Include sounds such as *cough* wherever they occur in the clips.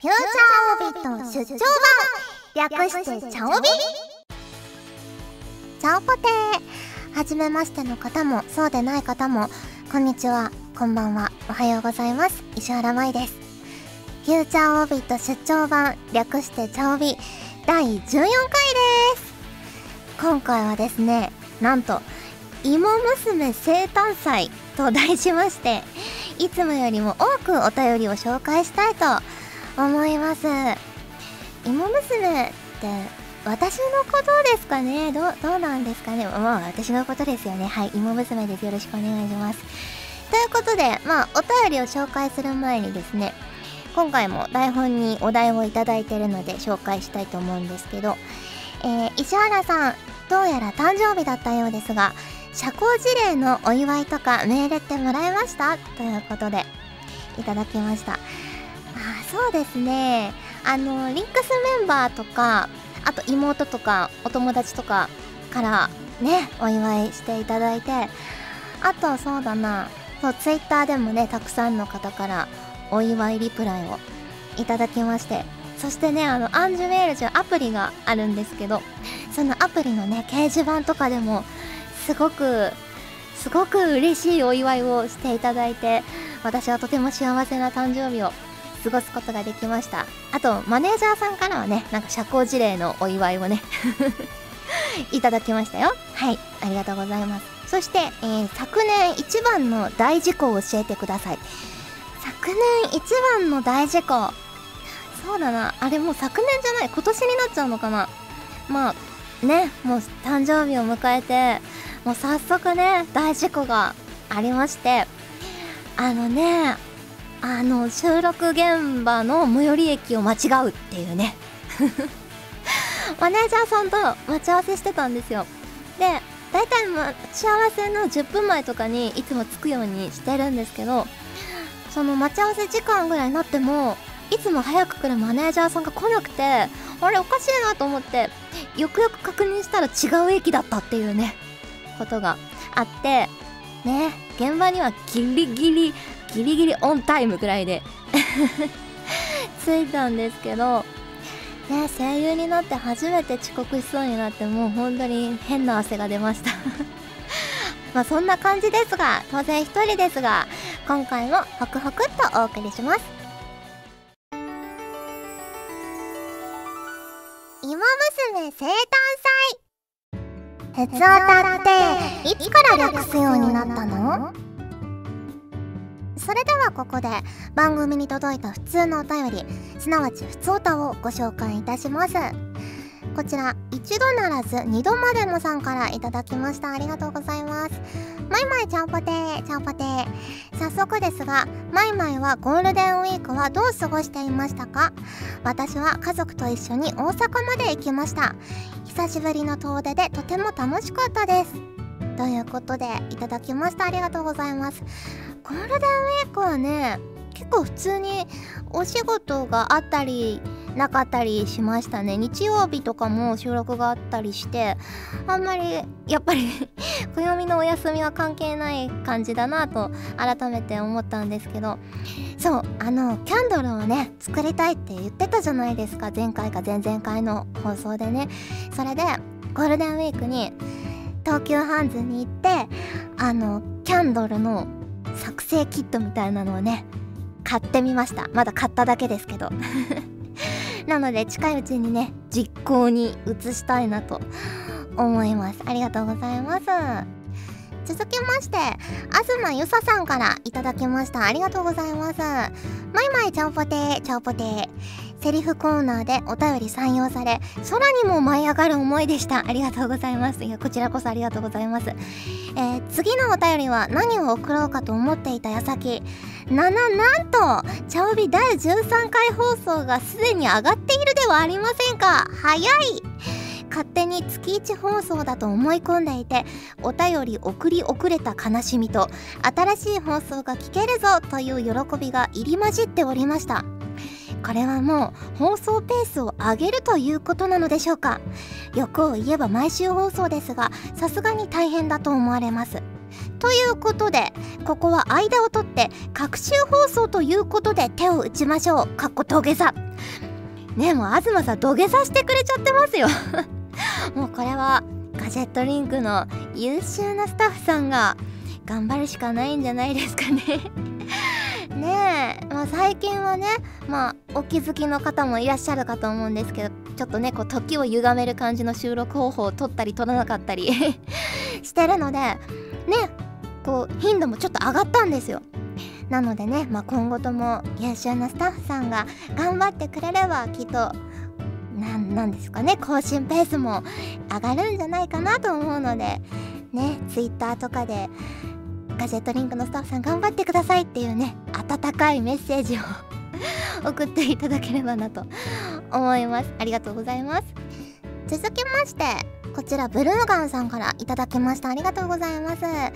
フューチャーオビット出張版。略してチャオビ。チャオポテ。ーはじめましての方もそうでない方もこんにちは。こんばんは。おはようございます。石原舞です。フューチャーオビット出張版。略してチャオビ。第14回です。今回はですねなんと芋娘生誕祭と題しましていつもよりも多くお便りを紹介したいと思います。芋娘って私のことですかね？どどうなんですかね？まあ私のことですよね。はい芋娘です。よろしくお願いします。ということでまあお便りを紹介する前にですね今回も台本にお題をいただいてるので紹介したいと思うんですけど、えー、石原さんどうやら誕生日だったようですが社交辞令のお祝いとかメールってもらえました？ということでいただきました。そうですね。あのリンクスメンバーとかあと妹とかお友達とかからねお祝いしていただいてあとそうだなそうツイッターでもねたくさんの方からお祝いリプライをいただきましてそしてねあのアンジュメールというアプリがあるんですけどそのアプリのね掲示板とかでもすごくすごく嬉しいお祝いをしていただいて私はとても幸せな誕生日を過ごすことができました。あとマネージャーさんからはねなんか社交辞令のお祝いをね *laughs* いただきましたよ。はいありがとうございます。そして、えー、昨年一番の大事故を教えてください。昨年一番の大事故そうだな。あれもう昨年じゃない。今年になっちゃうのかな。まあねもう誕生日を迎えてもう早速ね大事故がありまして。あのねあの収録現場の最寄り駅を間違うっていうね。*laughs* マネージャーさんと待ち合わせしてたんですよ。で大体待ち合わせの10分前とかにいつも着くようにしてるんですけどその待ち合わせ時間ぐらいになってもいつも早く来るマネージャーさんが来なくてあれおかしいなと思ってよくよく確認したら違う駅だったっていうねことがあってね現場にはギリギリギリギリオンタイムぐらいで。*laughs* 着いたんですけどね声優になって初めて遅刻しそうになってもう本当に変な汗が出ました。*laughs* まあそんな感じですが当然一人ですが今回もホクホクっとお送りします。芋娘生誕祭。鉄オタっていつから略すようになったの？それではここで番組に届いた普通のお便りすなわち普通オタをご紹介いたします。こちら一度ならず二度までもさんからいただきました。ありがとうございます。マイマイちゃんぽてーちゃんぽてー。早速ですがマイマイはゴールデンウィークはどう過ごしていましたか？私は家族と一緒に大阪まで行きました。久しぶりの遠出でとても楽しかったです。ということでいただきました。ありがとうございます。ゴールデンウィークはね結構普通にお仕事があったりなかったりしましたね。日曜日とかも収録があったりしてあんまりやっぱり *laughs* 暦のお休みは関係ない感じだなと改めて思ったんですけど。そうあのキャンドルをね作りたいって言ってたじゃないですか。前回か前々回の放送でね。それでゴールデンウィークに東急ハンズに行ってあのキャンドルの作成キットみたいなのをね買ってみました。まだ買っただけですけど。*laughs* なので近いうちにね実行に移したいなと思います。ありがとうございます。続きまして東ゆささんからいただきました。ありがとうございます。まいまいちゃんぽてーちゃんぽてー。セリフコーナーでお便り採用され空にも舞い上がる思いでした。ありがとうございます。いやこちらこそありがとうございます。えー、次のお便りは何を送ろうかと思っていた矢先。なななんとチャオビ第13回放送がすでに上がっているではありませんか。早い。勝手に月1放送だと思い込んでいてお便り送り遅れた悲しみと新しい放送が聞けるぞという喜びが入り混じっておりました。これはもう放送ペースを上げるということなのでしょうか。欲を言えば毎週放送ですがさすがに大変だと思われます。ということでここは間を取って隔週放送ということで手を打ちましょう。かっこ土下座。ねもう東さん土下座してくれちゃってますよ。*laughs* もうこれはガジェットリンクの優秀なスタッフさんが頑張るしかないんじゃないですかね。ねえ、まあ、最近はねまあお気づきの方もいらっしゃるかと思うんですけどちょっとねこう時を歪める感じの収録方法を取ったり取らなかったり *laughs* してるのでねこう頻度もちょっと上がったんですよ。なのでね、まあ、今後とも優秀なスタッフさんが頑張ってくれればきっとなんですかね更新ペースも上がるんじゃないかなと思うのでね Twitter とかでガジェットリンクのスタッフさん頑張ってくださいっていうね温かいメッセージを送っていただければなと思います。ありがとうございます。続きましてこちらブルーガンさんからいただきました。ありがとうございます。マイ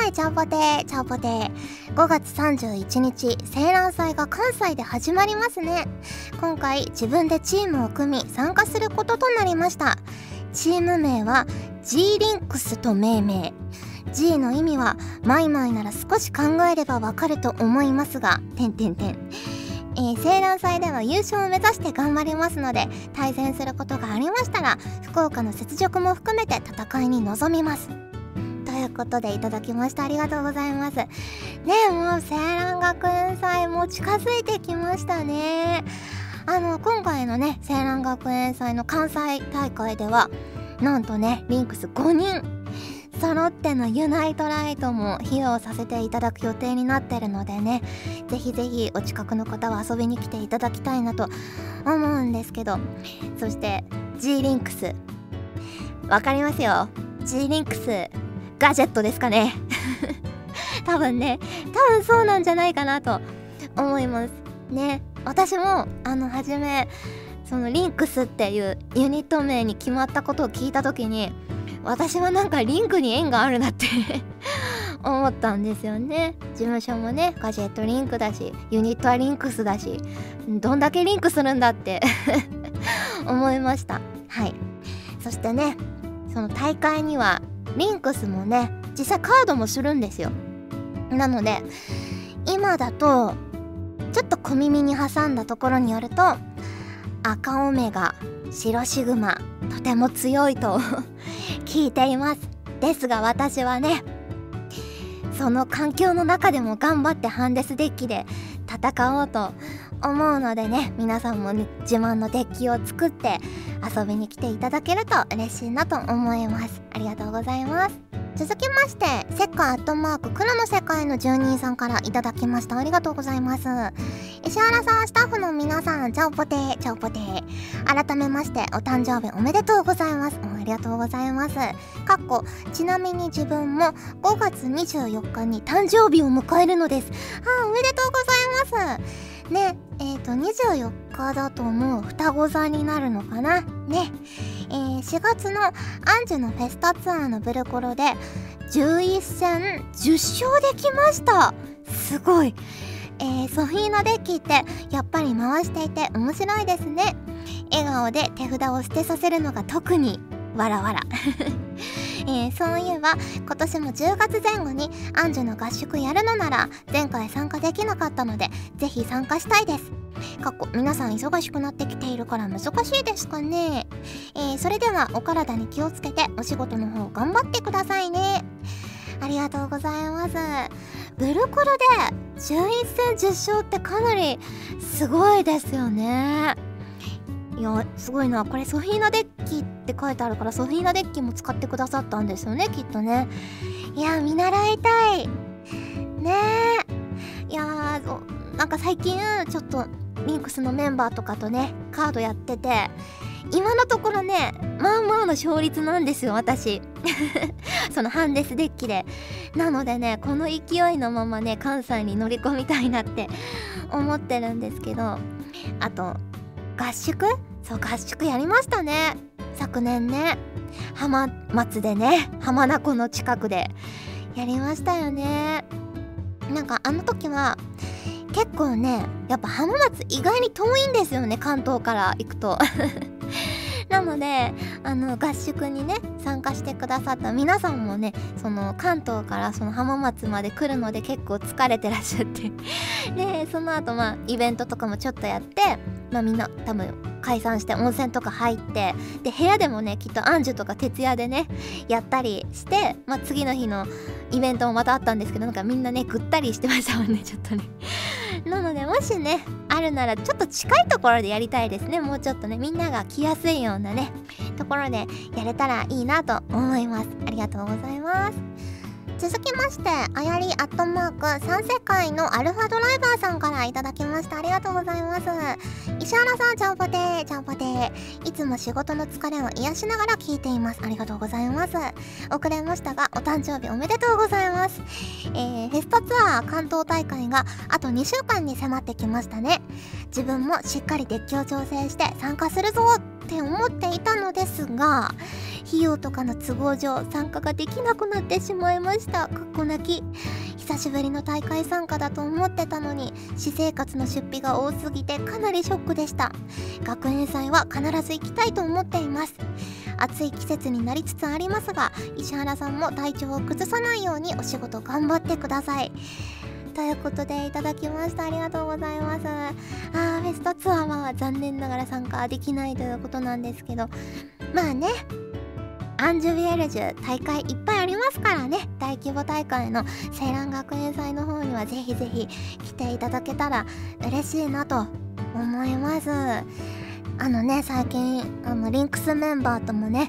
マイチャオポテーチャオポテ。ー5月31日青蘭祭が関西で始まりますね。今回自分でチームを組み参加することとなりました。チーム名は G リンクスと命名。G の意味はマイマイなら少し考えればわかると思いますが点点点えー、青蘭祭では優勝を目指して頑張りますので対戦することがありましたら福岡の雪辱も含めて戦いに臨みます。ということでいただきましたありがとうございます。ねえもう青蘭学園祭も近づいてきましたね。あの今回のね青蘭学園祭の関西大会ではなんとねリンクス5人揃ってのユナイトライトも披露させていただく予定になってるのでねぜひぜひお近くの方は遊びに来ていただきたいなと思うんですけど。そして G リンクスわかりますよ。G リンクスガジェットですかね。*laughs* 多分ね多分そうなんじゃないかなと思います。ね私もあの初めそのリンクスっていうユニット名に決まったことを聞いた時に私はなんかリンクに縁があるなって *laughs* 思ったんですよね。事務所もねガジェットリンクだしユニットはリンクスだしどんだけリンクするんだって *laughs* 思いました。はい。そしてねその大会にはリンクスもね実際カードもするんですよ。なので今だとちょっと小耳に挟んだところによると赤オメガ白シグマとても強いと *laughs* 聞いています。ですが私はねその環境の中でも頑張ってハンデスデッキで戦おうと思うのでね皆さんも、ね、自慢のデッキを作って遊びに来ていただけると嬉しいなと思います。ありがとうございます。続きましてセッカーアットマーク黒の世界の住人さんからいただきました。ありがとうございます。石原さんスタッフの皆さんチャオポテーチャオポテー。改めましてお誕生日おめでとうございます。ありがとうございます。かっこちなみに自分も5月24日に誕生日を迎えるのです。あおめでとうございます。ねえっ、ー、と24日だともう双子座になるのかな。ね。えー、4月のアンジュのフェスタツアーのブルコロで11戦10勝できました。すごい。えー、ソフィーナデッキってやっぱり回していて面白いですね。笑顔で手札を捨てさせるのが特にわらわら。えー、そういえば今年も10月前後にアンジュの合宿やるのなら前回参加できなかったのでぜひ参加したいです。過去皆さん忙しくなってきているから難しいですかね、えー、それではお体に気をつけてお仕事の方頑張ってくださいね。ありがとうございます。ブルコルで11戦10勝ってかなりすごいですよね。いやすごいな。これソフィーナデッキって書いてあるからソフィーナデッキも使ってくださったんですよねきっとね。いや見習いたい。ね。えいやーなんか最近ちょっとリンクスのメンバーとかとねカードやってて今のところねまあまあの勝率なんですよ私。*laughs* そのハンデスデッキで。なのでねこの勢いのままね関西に乗り込みたいなって思ってるんですけどあと合宿そう合宿やりましたね。昨年ね。浜松でね浜名湖の近くでやりましたよね。なんかあの時は結構ねやっぱ浜松意外に遠いんですよね関東から行くと。*laughs* なのであの合宿にね参加してくださった皆さんもねその関東からその浜松まで来るので結構疲れてらっしゃって。でその後まあイベントとかもちょっとやってまあみんな多分解散して温泉とか入ってで部屋でもねきっとアンジュとか徹夜でねやったりして、まあ、次の日のイベントもまたあったんですけどなんかみんなねぐったりしてましたもんね *laughs* ちょっとね。なのでもしねあるならちょっと近いところでやりたいですね。もうちょっとねみんなが来やすいようなねところでやれたらいいなと思います。ありがとうございます。続きましてあやりアットマーク3世界のアルファドライバーさんからいただきました。ありがとうございます。石原さんちゃんぽてーちゃんぽてー。いつも仕事の疲れを癒しながら聞いています。ありがとうございます。遅れましたがお誕生日おめでとうございます。えー、フェストツアー関東大会があと2週間に迫ってきましたね。自分もしっかりデッキを調整して参加するぞって思っていたのですが費用とかの都合上参加ができなくなってしまいました。かっこ泣き。久しぶりの大会参加だと思ってたのに私生活の出費が多すぎてかなりショックでした。学園祭は必ず行きたいと思っています。暑い季節になりつつありますが石原さんも体調を崩さないようにお仕事頑張ってください。ということでいただきました。ありがとうございます。あーフェストツアーは残念ながら参加できないということなんですけど。まあねアンジュビエルジュ大会いっぱいありますからね。大規模大会の青蘭学園祭の方にはぜひぜひ来ていただけたら嬉しいなと思います。あのね最近あのリンクスメンバーともね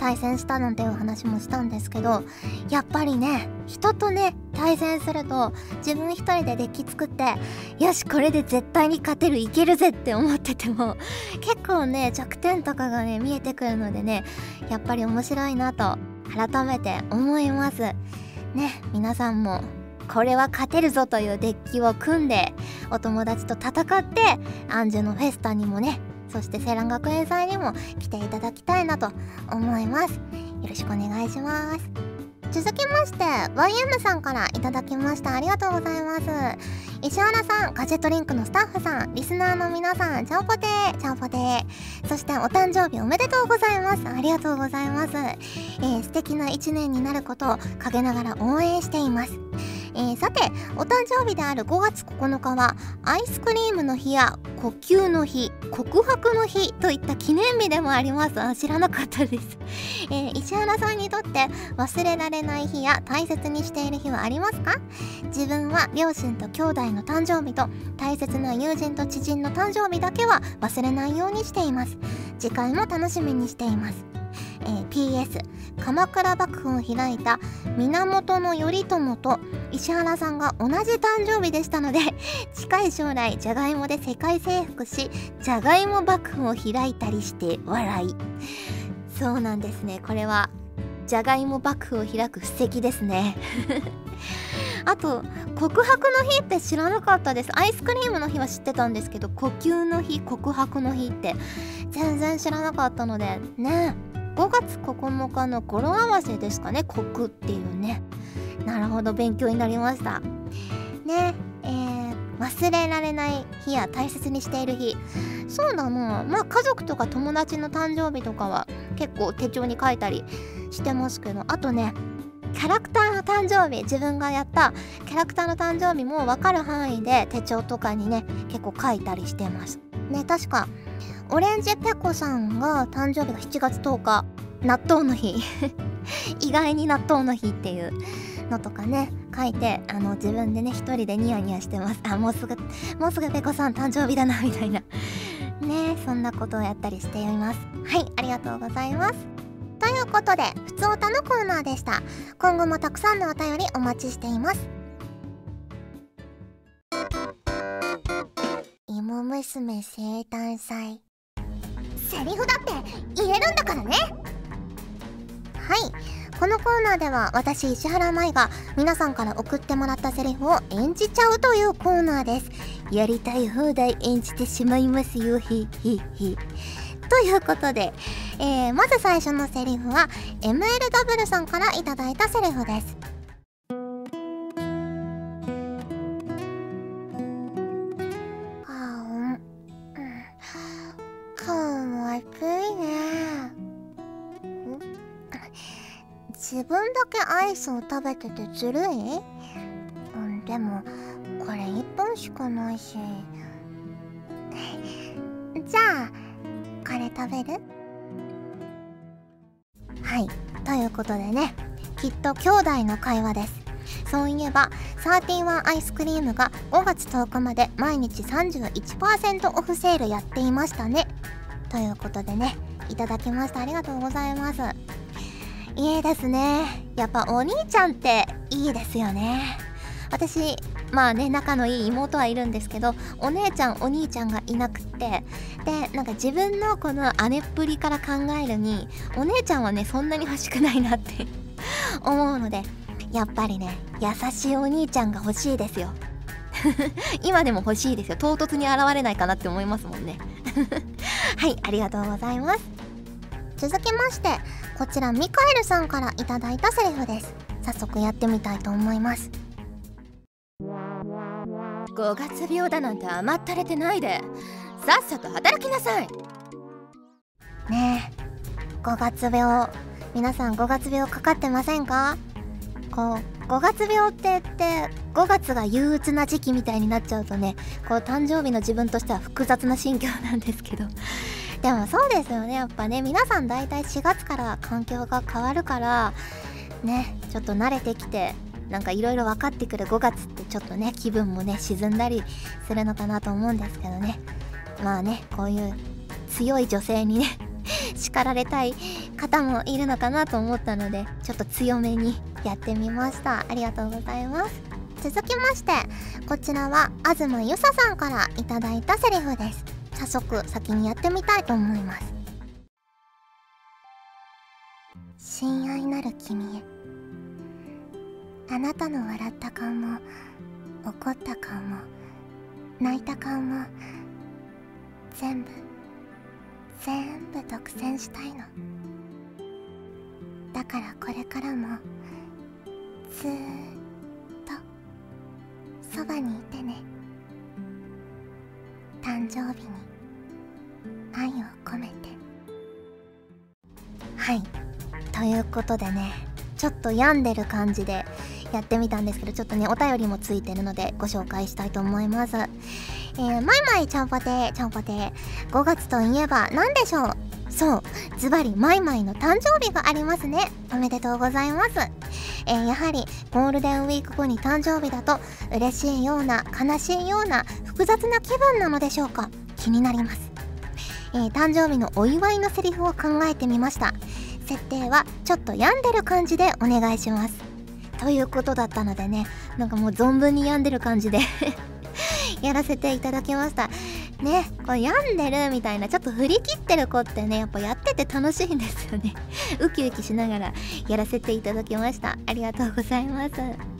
対戦したなんていう話もしたんですけどやっぱりね人とね対戦すると自分一人でデッキ作ってよしこれで絶対に勝てるいけるぜって思ってても *laughs* 結構ね弱点とかがね見えてくるのでねやっぱり面白いなと改めて思います。ね皆さんもこれは勝てるぞというデッキを組んでお友達と戦ってアンジュのフェスタにもねそしてセラン学園祭にも来ていただきたいなと思います。よろしくお願いします。続きまして YM さんからいただきました。ありがとうございます。石原さんガジェットリンクのスタッフさん。リスナーの皆さんチャオポテー。チャオポテー。そしてお誕生日おめでとうございます。ありがとうございます、えー、素敵な一年になることを陰ながら応援しています。えー、さてお誕生日である5月9日はアイスクリームの日や呼吸の日告白の日といった記念日でもあります。あ知らなかったです、*laughs* えー、石原さんにとって忘れられない日や大切にしている日はありますか？自分は両親と兄弟の誕生日と大切な友人と知人の誕生日だけは忘れないようにしています。次回も楽しみにしています。えー、PS 鎌倉幕府を開いた源頼朝と石原さんが同じ誕生日でしたので *laughs* 近い将来じゃがいもで世界征服しじゃがいも幕府を開いたりして笑い。そうなんですね。これはじゃがいも幕府を開く布石ですね。*laughs* あと告白の日って知らなかったです。アイスクリームの日は知ってたんですけど呼吸の日告白の日って全然知らなかったのでね。え5月9日の語呂合わせですかね。国っていうね。なるほど勉強になりました。ねえー、忘れられない日や大切にしている日。そうだな。まあ家族とか友達の誕生日とかは結構手帳に書いたりしてますけど。あとねキャラクターの誕生日。自分がやったキャラクターの誕生日も分かる範囲で手帳とかにね結構書いたりしてます。ね確かオレンジペコさんが誕生日が7月10日納豆の日。*laughs* 意外に納豆の日っていうのとかね書いてあの自分でね一人でニヤニヤしてます。あもうすぐもうすぐペコさん誕生日だなみたいな。*laughs* ねそんなことをやったりしています。はいありがとうございます。ということでふつおたのコーナーでした。今後もたくさんのお便りお待ちしています。芋娘生誕祭。セリフだって言えるんだからね。はい。このコーナーでは私石原舞が皆さんから送ってもらったセリフを演じちゃうというコーナーです。やりたい放題演じてしまいますよひひひ。ということで、えー、まず最初のセリフは MLW さんからいただいたセリフです。アイスを食べててずるい？うんでもこれ1本しかないし。じゃあこれ食べる？はい。ということでねきっと兄弟の会話です。そういえば31アイスクリームが5月10日まで毎日31%オフセールやっていましたね。ということでねいただきました。ありがとうございます。いいですね。やっぱお兄ちゃんっていいですよね。私まあね仲のいい妹はいるんですけどお姉ちゃんお兄ちゃんがいなくってでなんか自分のこの姉っぷりから考えるにお姉ちゃんはねそんなに欲しくないなって *laughs* 思うのでやっぱりね優しいお兄ちゃんが欲しいですよ。*laughs* 今でも欲しいですよ。唐突に現れないかなって思いますもんね。*laughs* はいありがとうございます。続きましてこちらミカエルさんからいただいたセリフです。早速やってみたいと思います。5月病だなんて甘ったれてないで。さっさと働きなさい。ねえ。5月病。皆さん5月病かかってませんか？こう5月病って言って5月が憂鬱な時期みたいになっちゃうとねこう誕生日の自分としては複雑な心境なんですけどでもそうですよね。やっぱね皆さん大体4月から環境が変わるからねちょっと慣れてきてなんかいろいろ分かってくる5月ってちょっとね気分もね沈んだりするのかなと思うんですけどね。まあねこういう強い女性にね *laughs* 叱られたい方もいるのかなと思ったのでちょっと強めにやってみました。ありがとうございます。続きましてこちらは東ゆささんからいただいたセリフです。早速先にやってみたいと思います。親愛なる君へ。あなたの笑った顔も怒った顔も泣いた顔も全部全部独占したいの。だからこれからもずーっとそばにいてね。誕生日に。愛を込めて。はい。ということでねちょっと病んでる感じでやってみたんですけどちょっとねお便りもついてるのでご紹介したいと思います。えー、マイマイちゃんぽてちゃんぽて5月といえば何でしょう？そう。ズバリマイマイの誕生日がありますね。おめでとうございます。えー、やはりゴールデンウィーク後に誕生日だと嬉しいような悲しいような複雑な気分なのでしょうか？気になります、えー、誕生日のお祝いのセリフを考えてみました。設定はちょっと病んでる感じでお願いします。ということだったのでねなんかもう存分に病んでる感じで *laughs* やらせていただきました。ねこう病んでるみたいなちょっと振り切ってる子ってねやっぱやってて楽しいんですよね。ウキウキしながらやらせていただきました。ありがとうございます。